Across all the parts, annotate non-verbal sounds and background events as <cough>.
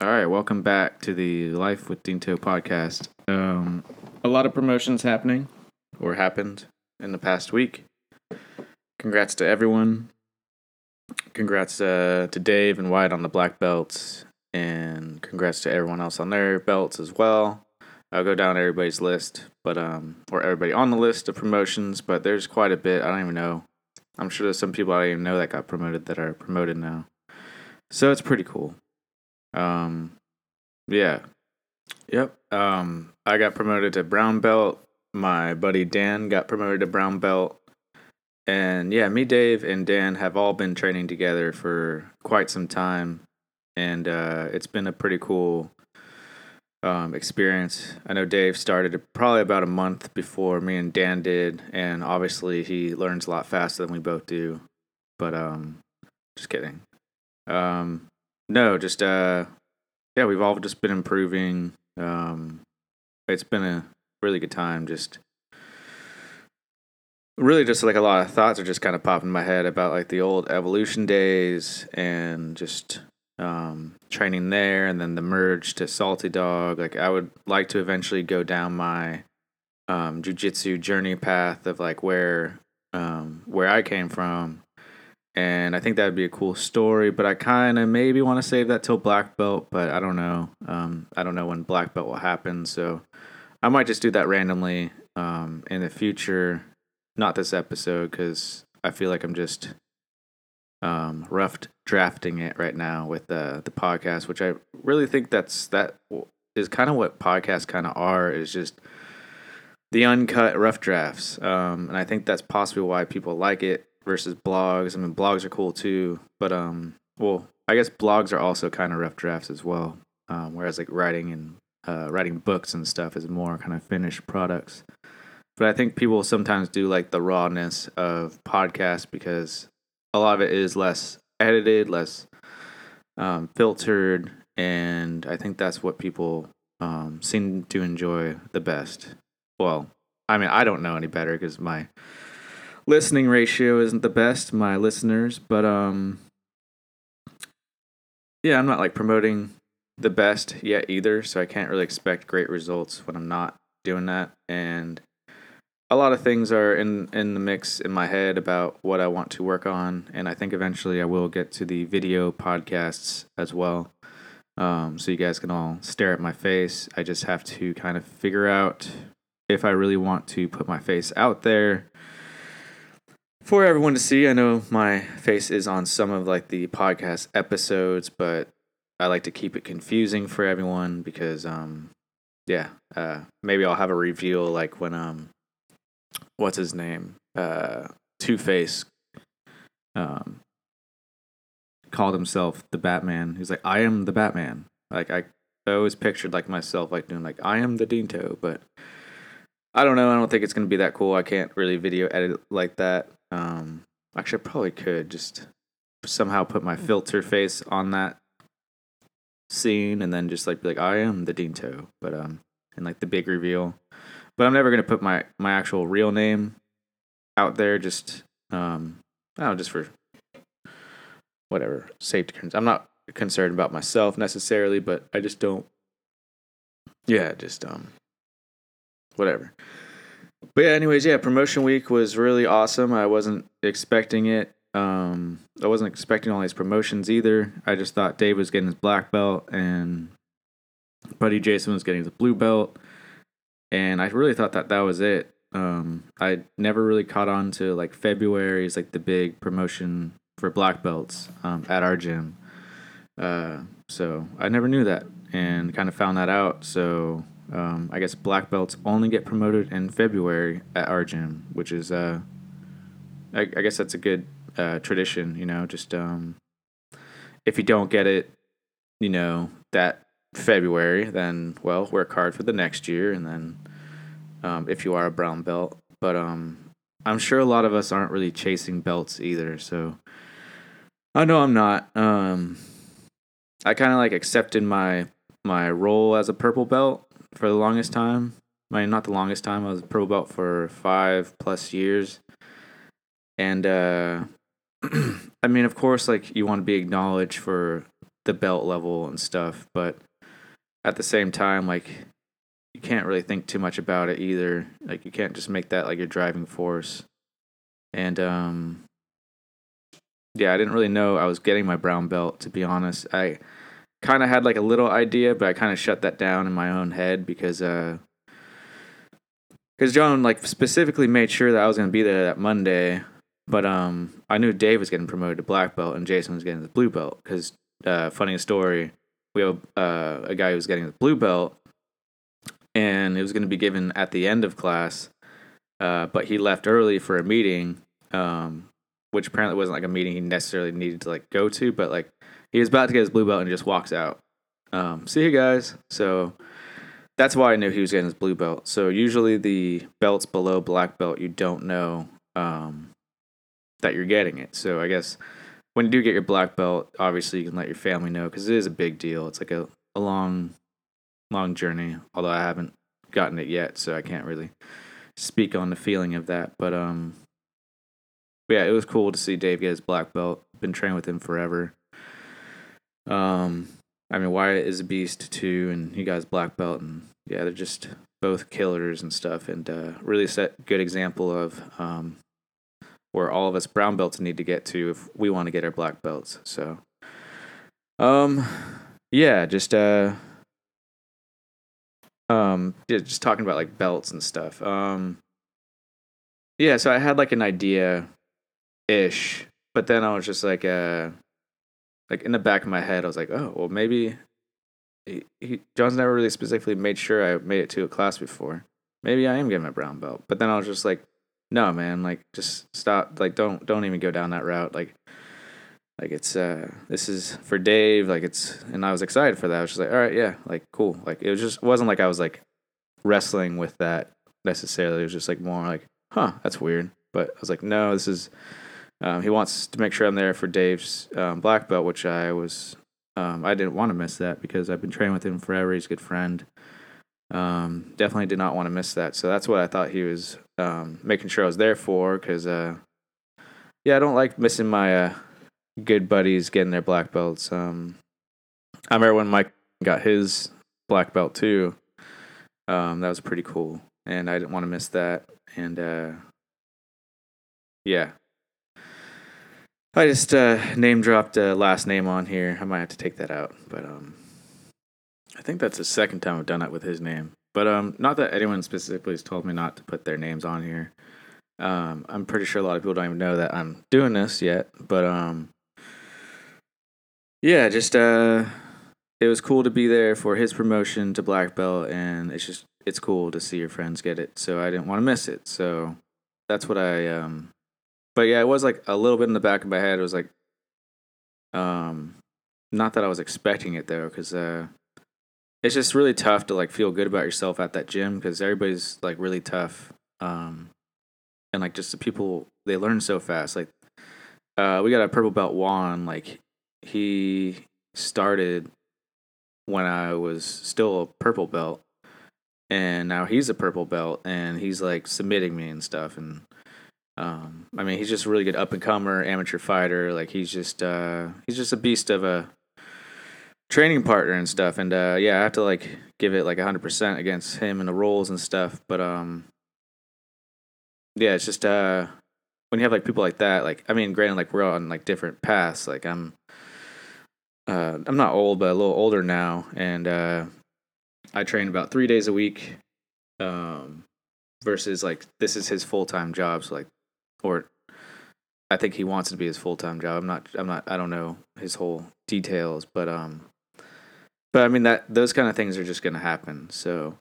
All right, welcome back to the Life with Dinto podcast. Um, a lot of promotions happening or happened in the past week. Congrats to everyone. Congrats uh, to Dave and Wyatt on the black belts, and congrats to everyone else on their belts as well. I'll go down everybody's list, but um, or everybody on the list of promotions, but there's quite a bit. I don't even know. I'm sure there's some people I don't even know that got promoted that are promoted now. So it's pretty cool. Um, yeah, yep. Um, I got promoted to brown belt. My buddy Dan got promoted to brown belt, and yeah, me, Dave, and Dan have all been training together for quite some time, and uh, it's been a pretty cool um, experience. I know Dave started probably about a month before me and Dan did, and obviously he learns a lot faster than we both do. But um, just kidding. Um, no, just uh, yeah, we've all just been improving. Um, it's been a really good time. Just really, just like a lot of thoughts are just kind of popping in my head about like the old evolution days and just um, training there, and then the merge to Salty Dog. Like I would like to eventually go down my um, jujitsu journey path of like where um, where I came from and I think that would be a cool story. But I kind of maybe want to save that till black belt, but I don't know. Um, I don't know when black belt will happen, so I might just do that randomly um, in the future. Not this episode because I feel like I'm just um, rough drafting it right now with the the podcast, which I really think that's that is kind of what podcasts kind of are. Is just the uncut rough drafts, um, and I think that's possibly why people like it versus blogs. I mean, blogs are cool too, but um, well, I guess blogs are also kind of rough drafts as well. Um, whereas like writing and uh, writing books and stuff is more kind of finished products. But I think people sometimes do like the rawness of podcasts because a lot of it is less edited, less um, filtered, and I think that's what people um, seem to enjoy the best. Well, I mean, I don't know any better because my listening ratio isn't the best, my listeners, but um yeah, I'm not like promoting the best yet either, so I can't really expect great results when I'm not doing that and a lot of things are in in the mix in my head about what I want to work on and I think eventually I will get to the video podcasts as well. Um, so you guys can all stare at my face. I just have to kind of figure out if I really want to put my face out there for everyone to see. I know my face is on some of like the podcast episodes, but I like to keep it confusing for everyone because um yeah, uh maybe I'll have a reveal like when um what's his name? Uh Two Face um called himself the Batman. He's like, I am the Batman. Like I, I always pictured like myself like doing like I am the Dinto, but I don't know. I don't think it's gonna be that cool. I can't really video edit like that. Um, actually, I probably could just somehow put my filter face on that scene and then just like be like, I am the Dinto, but um, and like the big reveal. But I'm never gonna put my my actual real name out there. Just um, I don't know, just for whatever safety concerns. I'm not concerned about myself necessarily, but I just don't. Yeah, just um, whatever. But yeah, anyways, yeah, promotion week was really awesome. I wasn't expecting it. Um, I wasn't expecting all these promotions either. I just thought Dave was getting his black belt and Buddy Jason was getting his blue belt, and I really thought that that was it. Um, I never really caught on to like February is like the big promotion for black belts um, at our gym. Uh, so I never knew that and kind of found that out. So um, I guess black belts only get promoted in February at our gym, which is, uh, I, I guess that's a good uh, tradition. You know, just um, if you don't get it, you know that February, then well, work hard for the next year, and then um, if you are a brown belt, but um, I'm sure a lot of us aren't really chasing belts either. So I know I'm not. Um, I kind of like accepted my my role as a purple belt for the longest time. I mean, not the longest time. I was pro belt for five plus years, and uh, <clears throat> I mean, of course, like you want to be acknowledged for the belt level and stuff, but at the same time, like you can't really think too much about it either. Like you can't just make that like your driving force. And um yeah, I didn't really know I was getting my brown belt to be honest. I kind of had like a little idea, but I kind of shut that down in my own head because uh because John like specifically made sure that I was gonna be there that Monday, but um I knew Dave was getting promoted to black belt and Jason was getting the blue belt. Because uh, funny story, we have uh, a guy who was getting the blue belt, and it was going to be given at the end of class, uh, but he left early for a meeting, um, which apparently wasn't like a meeting he necessarily needed to like go to, but like he was about to get his blue belt and he just walks out. Um, see you guys. So that's why I knew he was getting his blue belt. So usually the belts below black belt you don't know um, that you're getting it. So I guess when you do get your black belt, obviously you can let your family know because it is a big deal. It's like a, a long, long journey. Although I haven't gotten it yet, so I can't really speak on the feeling of that. But um, yeah, it was cool to see Dave get his black belt. Been training with him forever. Um, I mean Wyatt is a beast too, and he got black belt, and yeah, they're just both killers and stuff, and uh, really set good example of um, where all of us brown belts need to get to if we want to get our black belts. So, um, yeah, just uh, um, yeah, just talking about like belts and stuff. Um, yeah, so I had like an idea, ish, but then I was just like, uh, like in the back of my head, I was like, oh, well, maybe he, he John's never really specifically made sure I made it to a class before. Maybe I am getting my brown belt, but then I was just like, no, man, like just stop. Like don't don't even go down that route. Like like it's uh this is for Dave. Like it's and I was excited for that. I was just like, all right, yeah, like cool. Like it was just wasn't like I was like wrestling with that necessarily. It was just like more like, huh, that's weird. But I was like, no, this is. Um, he wants to make sure I'm there for Dave's um, black belt, which I was. Um, I didn't want to miss that because I've been training with him forever. He's a good friend. Um, definitely did not want to miss that. So that's what I thought he was um, making sure I was there for. Because uh, yeah, I don't like missing my uh, good buddies getting their black belts. Um, I remember when Mike got his black belt too. That was pretty cool, and I didn't want to miss that. And uh, yeah, I just uh, name dropped a last name on here. I might have to take that out, but um, I think that's the second time I've done that with his name. But um, not that anyone specifically has told me not to put their names on here. Um, I'm pretty sure a lot of people don't even know that I'm doing this yet. But um, yeah, just uh, it was cool to be there for his promotion to black belt, and it's just it's cool to see your friends get it. So I didn't want to miss it. So that's what I um, but yeah, it was like a little bit in the back of my head. It was like um, not that I was expecting it though, because uh it's just really tough to like feel good about yourself at that gym because everybody's like really tough um and like just the people they learn so fast like uh we got a purple belt juan like he started when i was still a purple belt and now he's a purple belt and he's like submitting me and stuff and um i mean he's just a really good up and comer amateur fighter like he's just uh he's just a beast of a training partner and stuff. And uh, yeah, I have to like give it like hundred percent against him and the rolls and stuff. But um, yeah, it's just uh, when you have like people like that, like I mean, granted, like we're on like different paths. Like I'm, uh, I'm not old, but a little older now, and uh, I train about three days a week. Um, versus like this is his full time job, so like, or I think he wants it to be his full time job. I'm not. I'm not. I don't know his whole details, but um, but I mean that those kind of things are just gonna happen. So,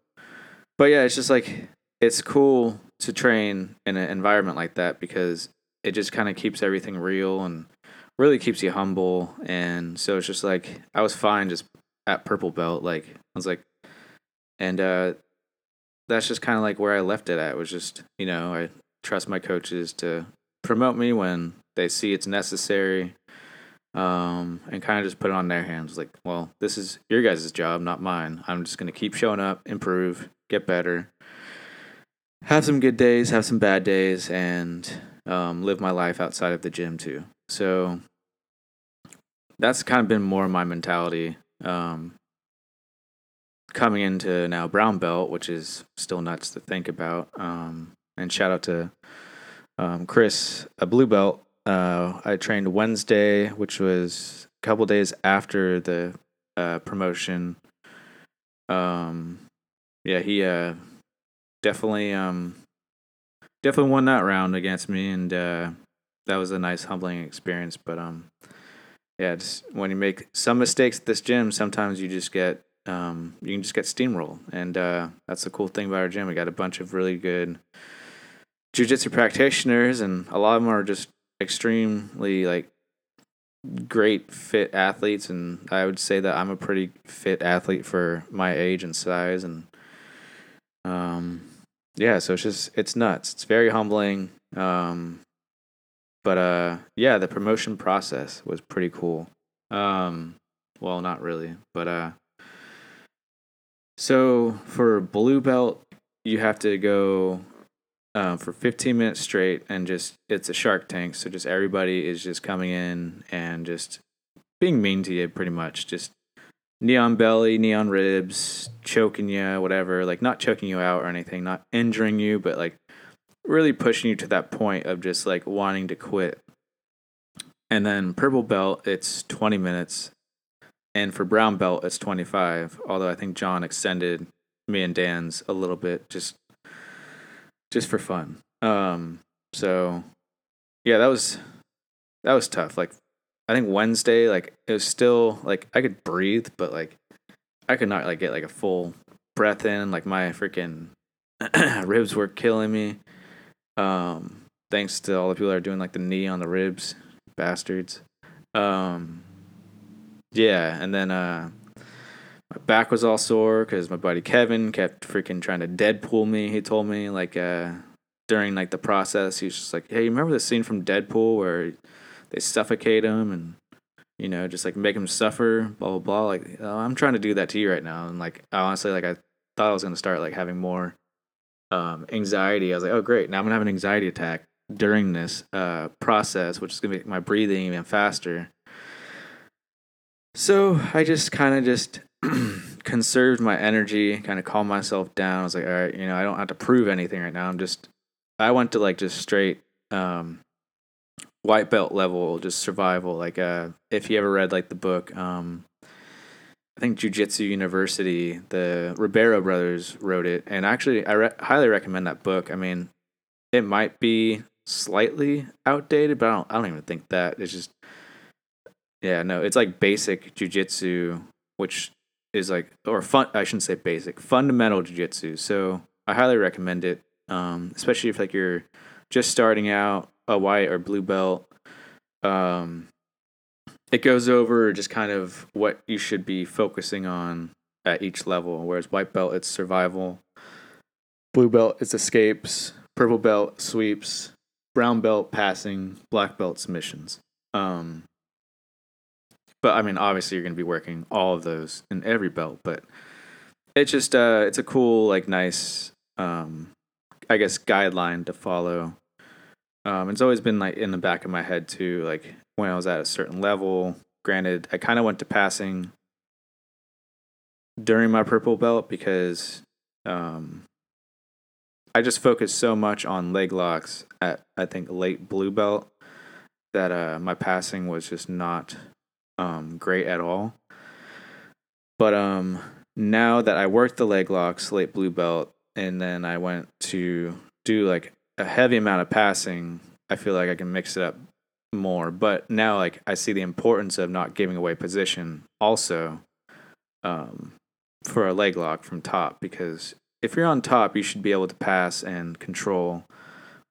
but yeah, it's just like it's cool to train in an environment like that because it just kind of keeps everything real and really keeps you humble. And so it's just like I was fine just at purple belt. Like I was like, and uh, that's just kind of like where I left it at. It was just you know I trust my coaches to promote me when they see it's necessary um, and kind of just put it on their hands. Like, well, this is your guys' job, not mine. I'm just going to keep showing up, improve, get better, have some good days, have some bad days, and um, live my life outside of the gym too. So, that's kind of been more my mentality. Um, coming into now brown belt, which is still nuts to think about. Um, and shout out to um, Chris, a blue belt. Uh, I trained Wednesday, which was a couple days after the uh, promotion. Um, yeah, he uh, definitely um, definitely won that round against me, and uh, that was a nice humbling experience. But um, yeah, just when you make some mistakes at this gym, sometimes you just get um, you can just get steamroll, and uh, that's the cool thing about our gym. We got a bunch of really good jujitsu practitioners, and a lot of them are just extremely like great fit athletes, and I would say that I'm a pretty fit athlete for my age and size, and um, yeah, so it's just it's nuts. It's very humbling. Um, but uh, yeah, the promotion process was pretty cool. Um, well, not really, but uh, so for blue belt, you have to go uh, for 15 minutes straight, and just it's a Shark Tank. So just everybody is just coming in and just being mean to you, pretty much. Just knee on belly, knee on ribs, choking you, whatever. Like not choking you out or anything, not injuring you, but like really pushing you to that point of just like wanting to quit. And then purple belt, it's 20 minutes. And for brown belt, it's 25. Although I think John extended me and Dan's a little bit just just for fun. Um so yeah, that was that was tough. Like I think Wednesday, like it was still like I could breathe, but like I could not like get like a full breath in. Like my freaking <clears throat> ribs were killing me. Um, thanks to all the people that are doing like the knee on the ribs, bastards. Um, yeah, and then uh, my back was all sore because my buddy Kevin kept freaking trying to Deadpool me. He told me like uh, during like the process, he was just like, "Hey, you remember the scene from Deadpool where?" they suffocate him and you know just like make him suffer blah blah blah like oh, i'm trying to do that to you right now and like honestly like i thought i was to start like having more um, anxiety i was like oh great now i'm to have an anxiety attack during this uh, process which is to make my breathing even faster so i just kind of just <clears throat> conserved my energy kind of calmed myself down i was like all right you know i don't have to prove anything right now i'm just i went to like just straight um, white belt level, just survival. Like, uh, if you ever read like the book, um, I think Jiu-Jitsu University, the Ribeiro brothers wrote it, and actually, I re- highly recommend that book. I mean, it might be slightly outdated, but I don't, I don't even think that. It's just, yeah, no, it's like basic Jiu-Jitsu, which is like, or fun. I shouldn't say basic, fundamental Jiu-Jitsu. So I highly recommend it, um, especially if like you're just starting out a white or blue belt. Um, it goes over just kind of what you should be focusing on at each level. Whereas white belt, it's survival. Blue belt, it's escapes. Purple belt, sweeps. Brown belt, passing. Black belt, submissions. Um, but I mean, obviously, you're going to be working all of those in every belt. But it's just uh, it's a cool, like, nice, um, I guess, guideline to follow um, it's always been like in the back of my head too. Like when I was at a certain level. Granted, I kind of went to passing during my purple belt because um, I just focused so much on leg locks at I think late blue belt that uh, my passing was just not um, great at all. But um, now that I worked the leg locks late blue belt, and then I went to do like a heavy amount of passing, I feel like I can mix it up more. But now, like, I see the importance of not giving away position also um, for a leg lock from top because if you're on top, you should be able to pass and control,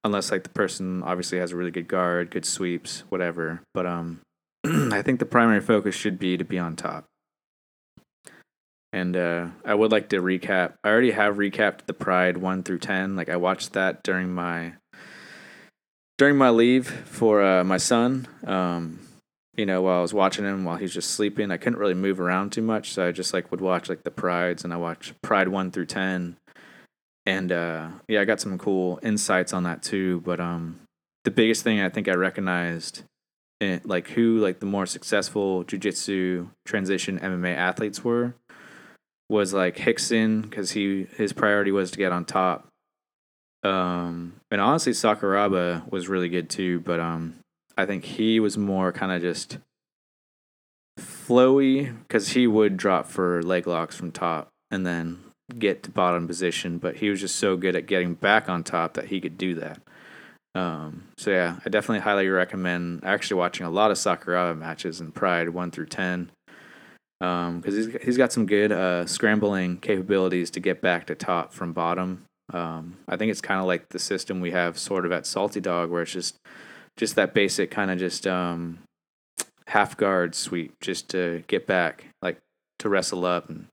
unless like the person obviously has a really good guard, good sweeps, whatever. But um, <clears throat> I think the primary focus should be to be on top. And uh, I would like to recap. I already have recapped the Pride one through ten. Like I watched that during my during my leave for uh, my son. Um, you know, while I was watching him while he's just sleeping, I couldn't really move around too much, so I just like would watch like the Prides, and I watch Pride one through ten. And uh, yeah, I got some cool insights on that too. But um, the biggest thing I think I recognized like who like the more successful jujitsu transition MMA athletes were was like Rickson because he his priority was to get on top. Um, and honestly, Sakuraba was really good too, but um, I think he was more kind of just flowy because he would drop for leg locks from top and then get to bottom position, but he was just so good at getting back on top that he could do that. Um, so yeah, I definitely highly recommend actually watching a lot of Sakuraba matches in Pride one through ten because um, he's he's got some good uh, scrambling capabilities to get back to top from bottom. Um, I think it's kind of like the system we have sort of at Salty Dog, where it's just just that basic kind of just um, half guard sweep, just to get back, like to wrestle up and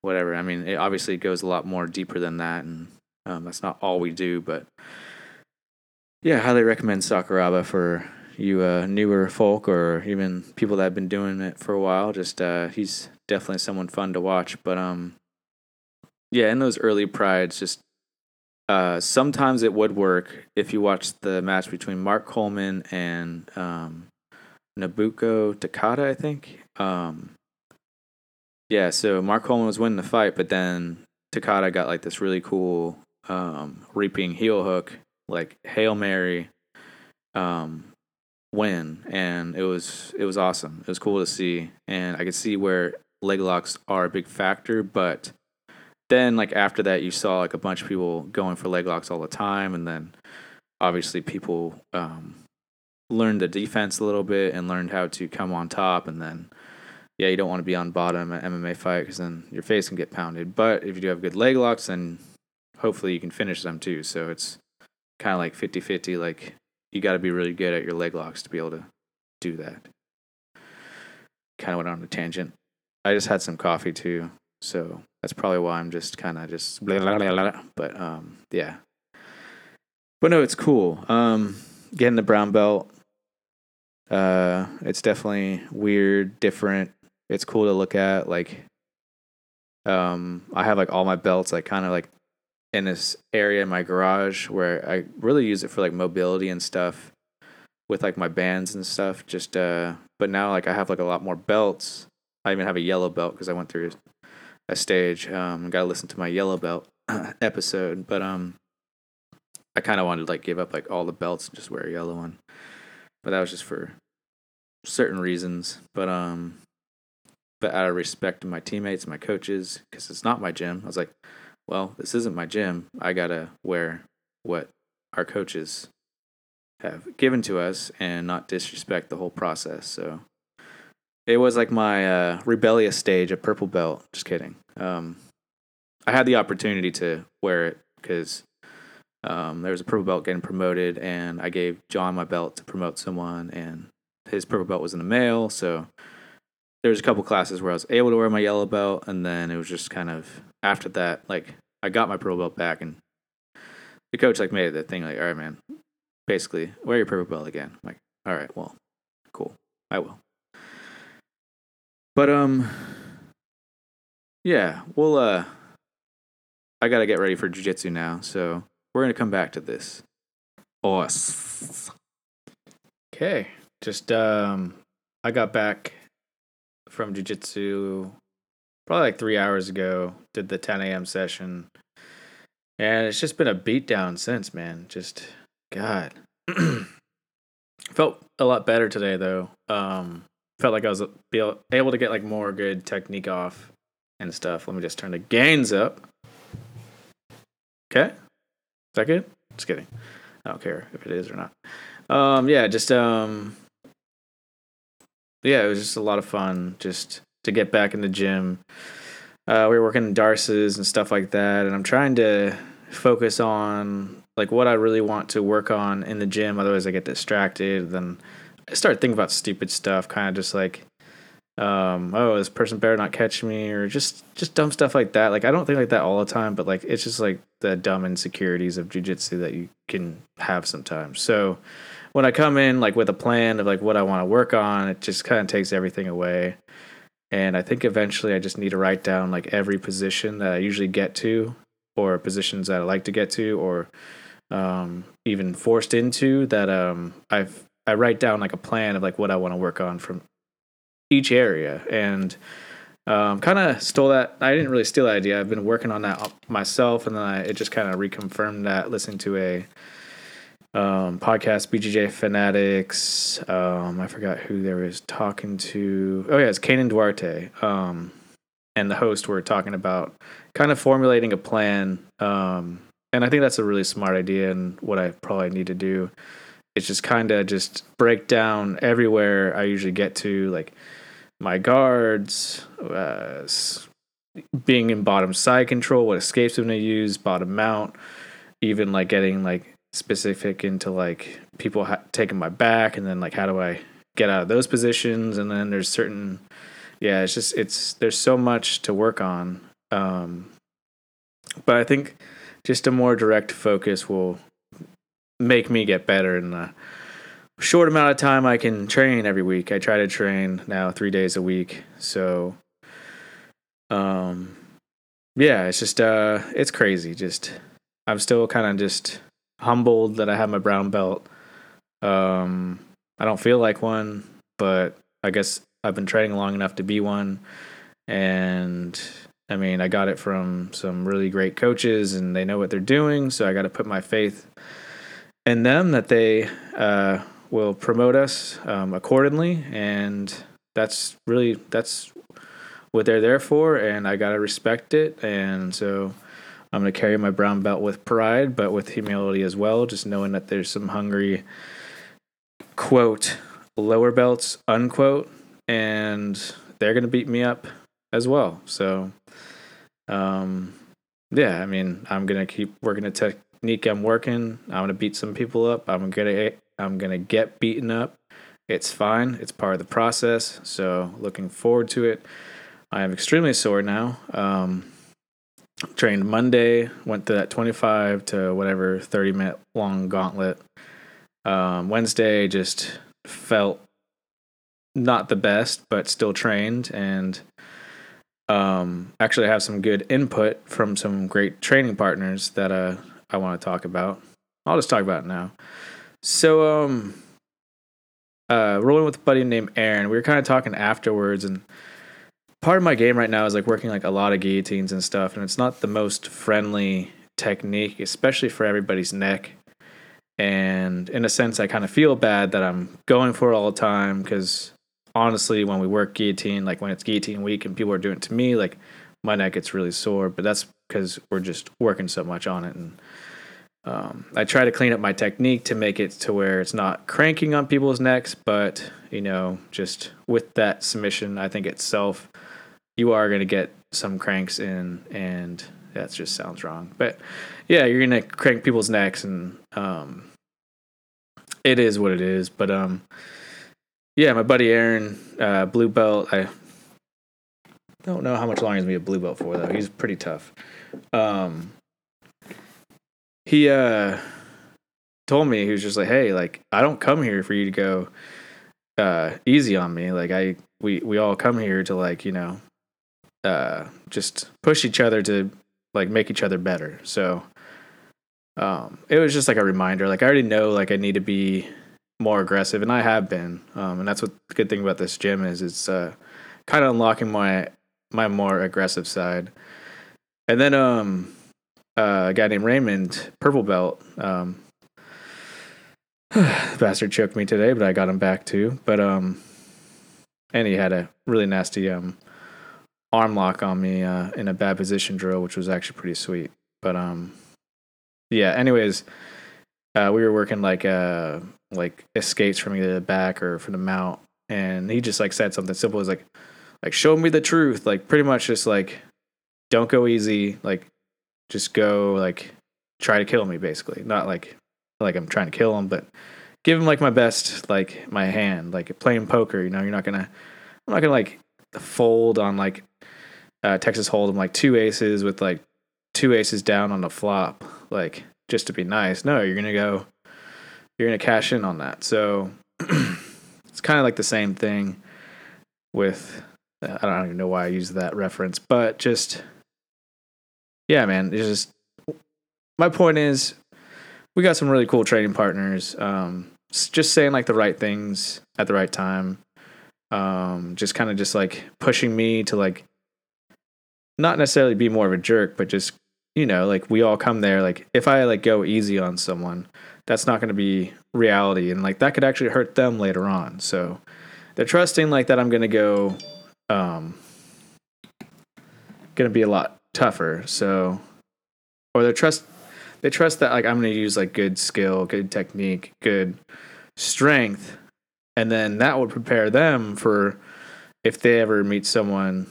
whatever. I mean, it obviously goes a lot more deeper than that, and um, that's not all we do, but yeah, I highly recommend Sakuraba for you uh, newer folk or even people that have been doing it for a while. Just uh, he's definitely someone fun to watch. But um, yeah, in those early prides, just uh, sometimes it would work if you watch the match between Mark Coleman and um, Nobuko Takada, I think. Um, yeah, so Mark Coleman was winning the fight, but then Takada got like this really cool um, reaping heel hook like Hail Mary um, win and it was it was awesome. It was cool to see. And I could see where leg locks are a big factor, but then like after that you saw like a bunch of people going for leg locks all the time. And then obviously people um, learned the defense a little bit and learned how to come on top. And then yeah you don't want to be on bottom at MMA fight because then your face can get pounded. But if you do have good leg locks then hopefully you can finish them too. So it's kind of like 50 50. Like, you got to be really good at your leg locks to be able to do that. Kind of went on a tangent. I just had some coffee too. So that's probably why I'm just kind of just blah, blah, blah, blah. But um, yeah. But no, it's cool. Um, getting the brown belt. Uh, it's definitely weird, different. It's cool to look at. Like, um, I have like all my belts like kind of like in this area in my garage where I really use it for like mobility and stuff with like my bands and stuff. Just uh, but now like I have like a lot more belts. I even have a yellow belt because I went through a stage. Um, got to listen to my yellow belt <clears throat> episode, but um, I kind of wanted to like give up like all the belts and just wear a yellow one. But that was just for certain reasons. But um, but out of respect to my teammates, my coaches, because it's not my gym, I was like, well, this isn't my gym. I gotta wear what our coaches have given to us and not disrespect the whole process. So it was like my uh, rebellious stage at purple belt. Just kidding. Um, I had the opportunity to wear it because um, there was a purple belt getting promoted, and I gave John my belt to promote someone, and his purple belt was in the mail. So there was a couple classes where I was able to wear my yellow belt, and then it was just kind of after that, like I got my purple belt back, and the coach like made that thing like, all right, man, basically wear your purple belt again. I'm like, all right, well, cool, I will. But um, yeah, well, uh, I gotta get ready for jujitsu now, so we're gonna come back to this. Us. Okay, just um, I got back from jujitsu probably like three hours ago. Did the 10 a.m. session, and it's just been a beatdown since, man. Just God, <clears throat> felt a lot better today though. Um, felt like I was able to get like more good technique off and stuff. Let me just turn the gains up. Okay, is that good? Just kidding. I don't care if it is or not. Um, yeah, just um, yeah, it was just a lot of fun just to get back in the gym. Uh, we were working in D'Arces and stuff like that, and I'm trying to focus on like what I really want to work on in the gym. Otherwise, I get distracted. Then I start thinking about stupid stuff, kind of just like, um, oh, this person better not catch me, or just just dumb stuff like that. Like I don't think like that all the time, but like it's just like the dumb insecurities of jujitsu that you can have sometimes. So when I come in like with a plan of like what I want to work on, it just kind of takes everything away. And I think eventually I just need to write down like every position that I usually get to, or positions that I like to get to, or um, even forced into that um, I've I write down like a plan of like what I want to work on from each area and um, kind of stole that. I didn't really steal that idea. I've been working on that myself, and then I, it just kind of reconfirmed that listening to a um, podcast, BJJ Fanatics. Um, I forgot who there was talking to. Oh yeah, it's Kaynan Duarte. Um, and the host were talking about kind of formulating a plan. Um, and I think that's a really smart idea, and what I probably need to do is just kind of just break down everywhere I usually get to, like my guards, uh, being in bottom side control, what escapes I'm gonna use, bottom mount, even like getting like specific into like people ha- taking my back, and then like how do I get out of those positions, and then there's certain, yeah, it's just it's there's so much to work on, um, but I think just a more direct focus will make me get better in the short amount of time I can train every week. I try to train now three days a week. So, um, yeah, it's just, uh, it's crazy. Just, I'm still kind of just humbled that I have my brown belt. Um, I don't feel like one, but I guess I've been training long enough to be one. And I mean, I got it from some really great coaches and they know what they're doing. So I got to put my faith in them that they, uh, will promote us um, accordingly, and that's really that's what they're there for, and I gotta respect it, and so I'm gonna carry my brown belt with pride, but with humility as well, just knowing that there's some hungry quote lower belts unquote, and they're gonna beat me up as well. So, um, yeah, I mean, I'm gonna keep working the technique I'm working. I'm gonna beat some people up. I'm gonna I'm going to get beaten up. It's fine. It's part of the process. So, looking forward to it. I am extremely sore now. Um, trained Monday, went to that 25 to whatever 30 minute long gauntlet. Um, Wednesday just felt not the best, but still trained. And um, actually, have some good input from some great training partners that uh, I want to talk about. I'll just talk about it now. So, um, uh, rolling with a buddy named Aaron, we were kind of talking afterwards, and part of my game right now is like working like a lot of guillotines and stuff, and it's not the most friendly technique, especially for everybody's neck. And in a sense, I kind of feel bad that I'm going for it all the time because honestly, when we work guillotine, like when it's guillotine week and people are doing it to me, like my neck gets really sore, but that's because we're just working so much on it. And um, I try to clean up my technique to make it to where it's not cranking on people's necks, but you know, just with that submission, I think itself, you are going to get some cranks in, and that just sounds wrong. But yeah, you're going to crank people's necks, and um, it is what it is. But um, yeah, my buddy Aaron, uh, blue belt. I don't know how much longer he's gonna be a blue belt for though. He's pretty tough. Um, he uh told me he was just like, "Hey, like I don't come here for you to go uh easy on me. Like I we we all come here to like, you know, uh just push each other to like make each other better." So um it was just like a reminder. Like I already know like I need to be more aggressive and I have been. Um and that's what the good thing about this gym is it's uh kind of unlocking my my more aggressive side. And then um uh, a guy named Raymond, purple belt. Um, <sighs> bastard choked me today, but I got him back too. But um, and he had a really nasty um arm lock on me uh, in a bad position drill, which was actually pretty sweet. But um, yeah. Anyways, uh, we were working like uh like escapes from either the back or from the mount, and he just like said something simple. As like like show me the truth, like pretty much just like don't go easy, like just go like try to kill me basically. Not like like i'm trying to kill him but give him like my best like my hand. Like playing poker you know you're not gonna i'm not gonna like fold on like uh, texas hold'em like two aces with like two aces down on the flop like just to be nice no you're gonna go you're gonna cash in on that so <clears throat> it's kind of like the same thing with i don't even know why i use that reference but just yeah, man, it's just my point is we got some really cool training partners. Um, just saying like the right things at the right time. Um, just kind of just like pushing me to like not necessarily be more of a jerk, but just you know, like we all come there. Like if I like go easy on someone, that's not going to be reality, and like that could actually hurt them later on. So they're trusting like that I'm going to go, um, going to be a lot tougher. So, or they trust they trust that like I'm going to use like good skill, good technique, good strength, and then that would prepare them for if they ever meet someone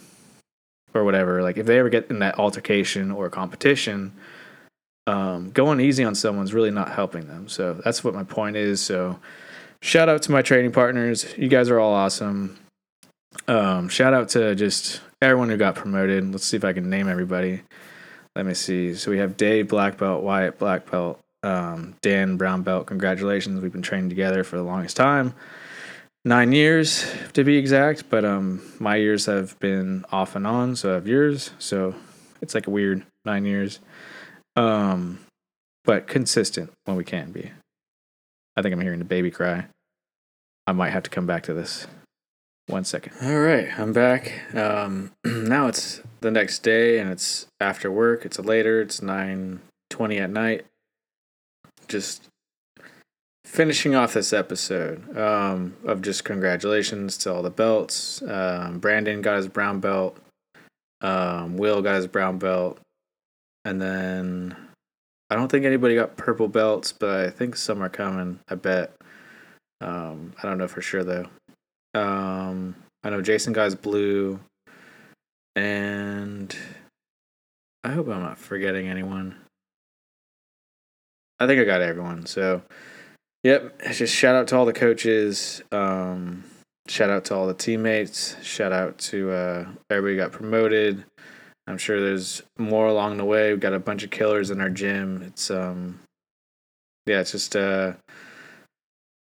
or whatever. Like if they ever get in that altercation or competition, um, going easy on someone's really not helping them. So that's what my point is. So shout out to my training partners. You guys are all awesome. Um, shout out to just everyone who got promoted. Let's see if I can name everybody. Let me see. So we have Dave Black Belt, Wyatt Black Belt, um, Dan Brown Belt. Congratulations. We've been training together for the longest time. Nine years to be exact, but um, my years have been off and on, so I have yours. So it's like a weird nine years. Um, but consistent when we can be. I think I'm hearing the baby cry. I might have to come back to this. One second. All right, I'm back. Um, <clears throat> now it's the next day, and it's after work. It's later. It's nine twenty at night. Just finishing off this episode um, of just congratulations to all the belts. Um, Brandon got his brown belt. Um, Will got his brown belt, and then I don't think anybody got purple belts, but I think some are coming. I bet. Um, I don't know for sure though. Um, I know Jason got his blue, and I hope I'm not forgetting anyone. I think I got everyone. So, yep. Just shout out to all the coaches. Um, shout out to all the teammates. Shout out to uh, everybody got promoted. I'm sure there's more along the way. We've got a bunch of killers in our gym. It's um, yeah, it's just uh,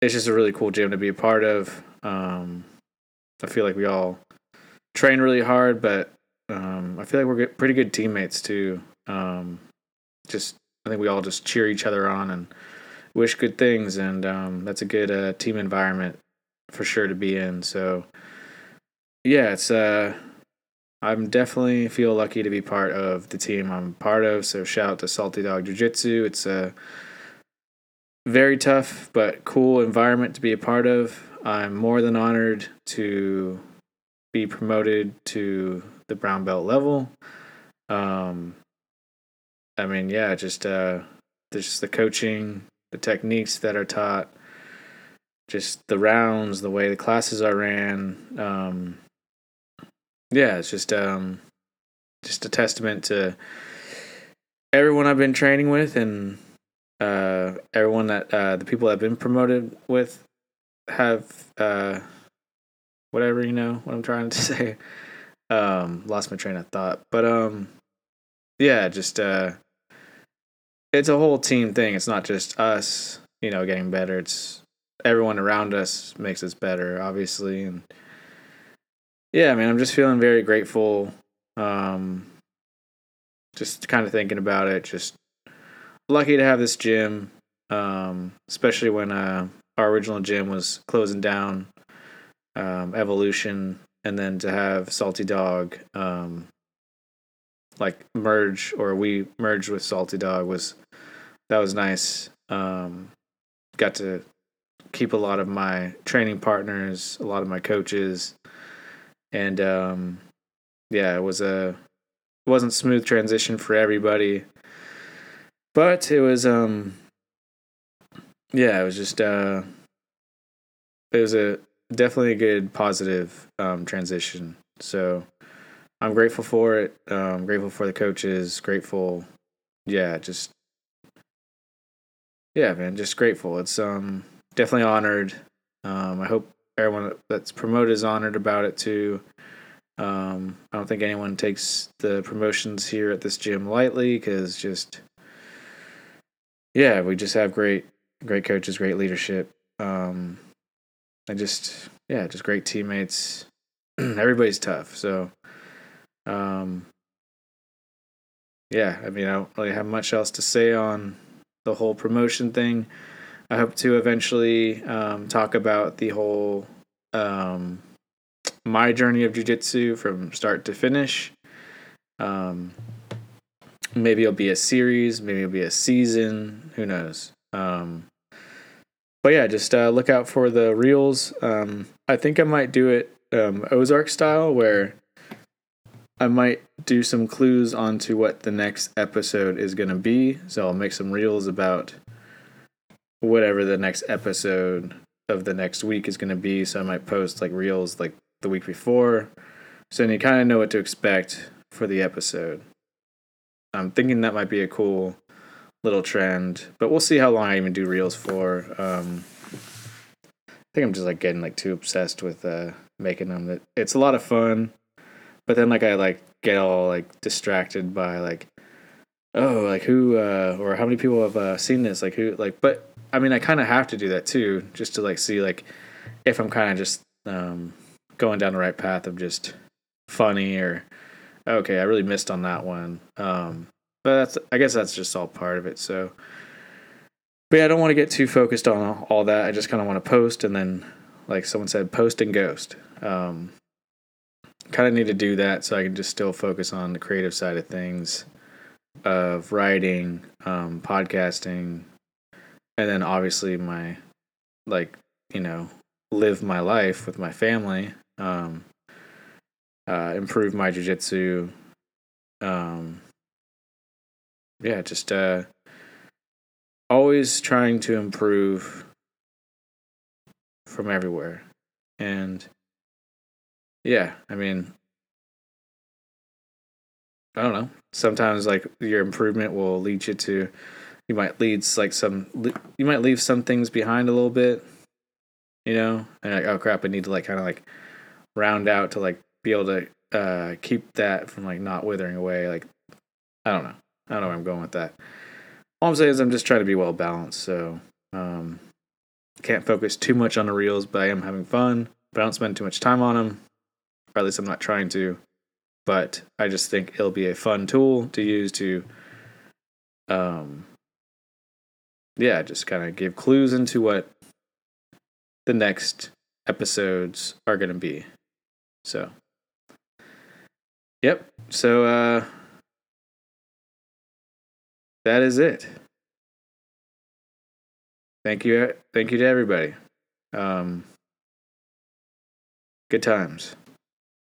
it's just a really cool gym to be a part of. Um, I feel like we all train really hard, but um, I feel like we're pretty good teammates too. Um, just I think we all just cheer each other on and wish good things, and um, that's a good uh, team environment for sure to be in. So yeah, it's uh, I'm definitely feel lucky to be part of the team I'm part of. So shout out to Salty Dog Jiu Jitsu. It's a very tough but cool environment to be a part of. I'm more than honored to be promoted to the brown belt level. Um, I mean, yeah, just uh, just the coaching, the techniques that are taught, just the rounds, the way the classes are ran. Um, yeah, it's just um, just a testament to everyone I've been training with and uh, everyone that uh, the people I've been promoted with have uh, whatever you know what I'm trying to <laughs> say. Um, lost my train of thought, but um, yeah, just uh, it's a whole team thing. It's not just us, you know, getting better. It's everyone around us makes us better, obviously, and yeah, I mean, I'm just feeling very grateful. Um, just kind of thinking about it. Just lucky to have this gym, um, especially when uh, our original gym was closing down, um, Evolution, and then to have Salty Dog, um, like merge or we merged with Salty Dog was that was nice. Um, got to keep a lot of my training partners, a lot of my coaches, and um, yeah, it was a it wasn't smooth transition for everybody, but it was um yeah, it was just uh, it was a definitely a good positive um, transition. So I'm grateful for it. Um, grateful for the coaches. Grateful, yeah, just yeah, man, just grateful. It's um definitely honored. Um, I hope everyone that's promoted is honored about it too. Um, I don't think anyone takes the promotions here at this gym lightly because just yeah, we just have great great coaches, great leadership. Um, and just yeah, just great teammates. <clears throat> Everybody's tough, so um, yeah. I mean, I don't really have much else to say on the whole promotion thing. I hope to eventually um, talk about the whole um, my journey of jujitsu from start to finish. Um, maybe it'll be a series, maybe it'll be a season. Who knows? Um, but yeah, just uh, look out for the reels. Um, I think I might do it um, Ozark style, where I might do some clues onto what the next episode is going to be. So I'll make some reels about whatever the next episode of the next week is going to be. So I might post like reels like the week before. So you kind of know what to expect for the episode. I'm thinking that might be a cool little trend, but we'll see how long I even do reels for. Um, I think I'm just like getting like too obsessed with uh, making them. It's a lot of fun, but then like I like get all like distracted by like, oh, like who uh, or how many people have uh, seen this? Like who like, but I mean I kind of have to do that too, just to like see like if I'm kind of just um, going down the right path of just funny or okay, I really missed on that one. Um, but that's I guess that's just all part of it. So, but yeah, I don't want to get too focused on all that. I just kind of want to post and then, like someone said, post and ghost. Um, kind of need to do that so I can just still focus on the creative side of things, of writing, um, podcasting, and then obviously my like you know live my life with my family. Um, uh, improve my jujitsu. Um, yeah, just uh, always trying to improve from everywhere. And yeah, I mean, I don't know. Sometimes like your improvement will lead you to, you might leads like some, you might leave some things behind a little bit, you know, and like, oh crap, I need to like kind of like round out to like be able to uh, keep that from like not withering away. Like, I don't know. I don't know where I'm going with that. All I'm saying is I'm just trying to be well balanced. So, um, can't focus too much on the reels, but I am having fun. But I don't spend too much time on them. Or at least I'm not trying to. But I just think it'll be a fun tool to use to, um, yeah, just kind of give clues into what the next episodes are going to be. So, Yep. So uh that is it. Thank you thank you to everybody. Um good times.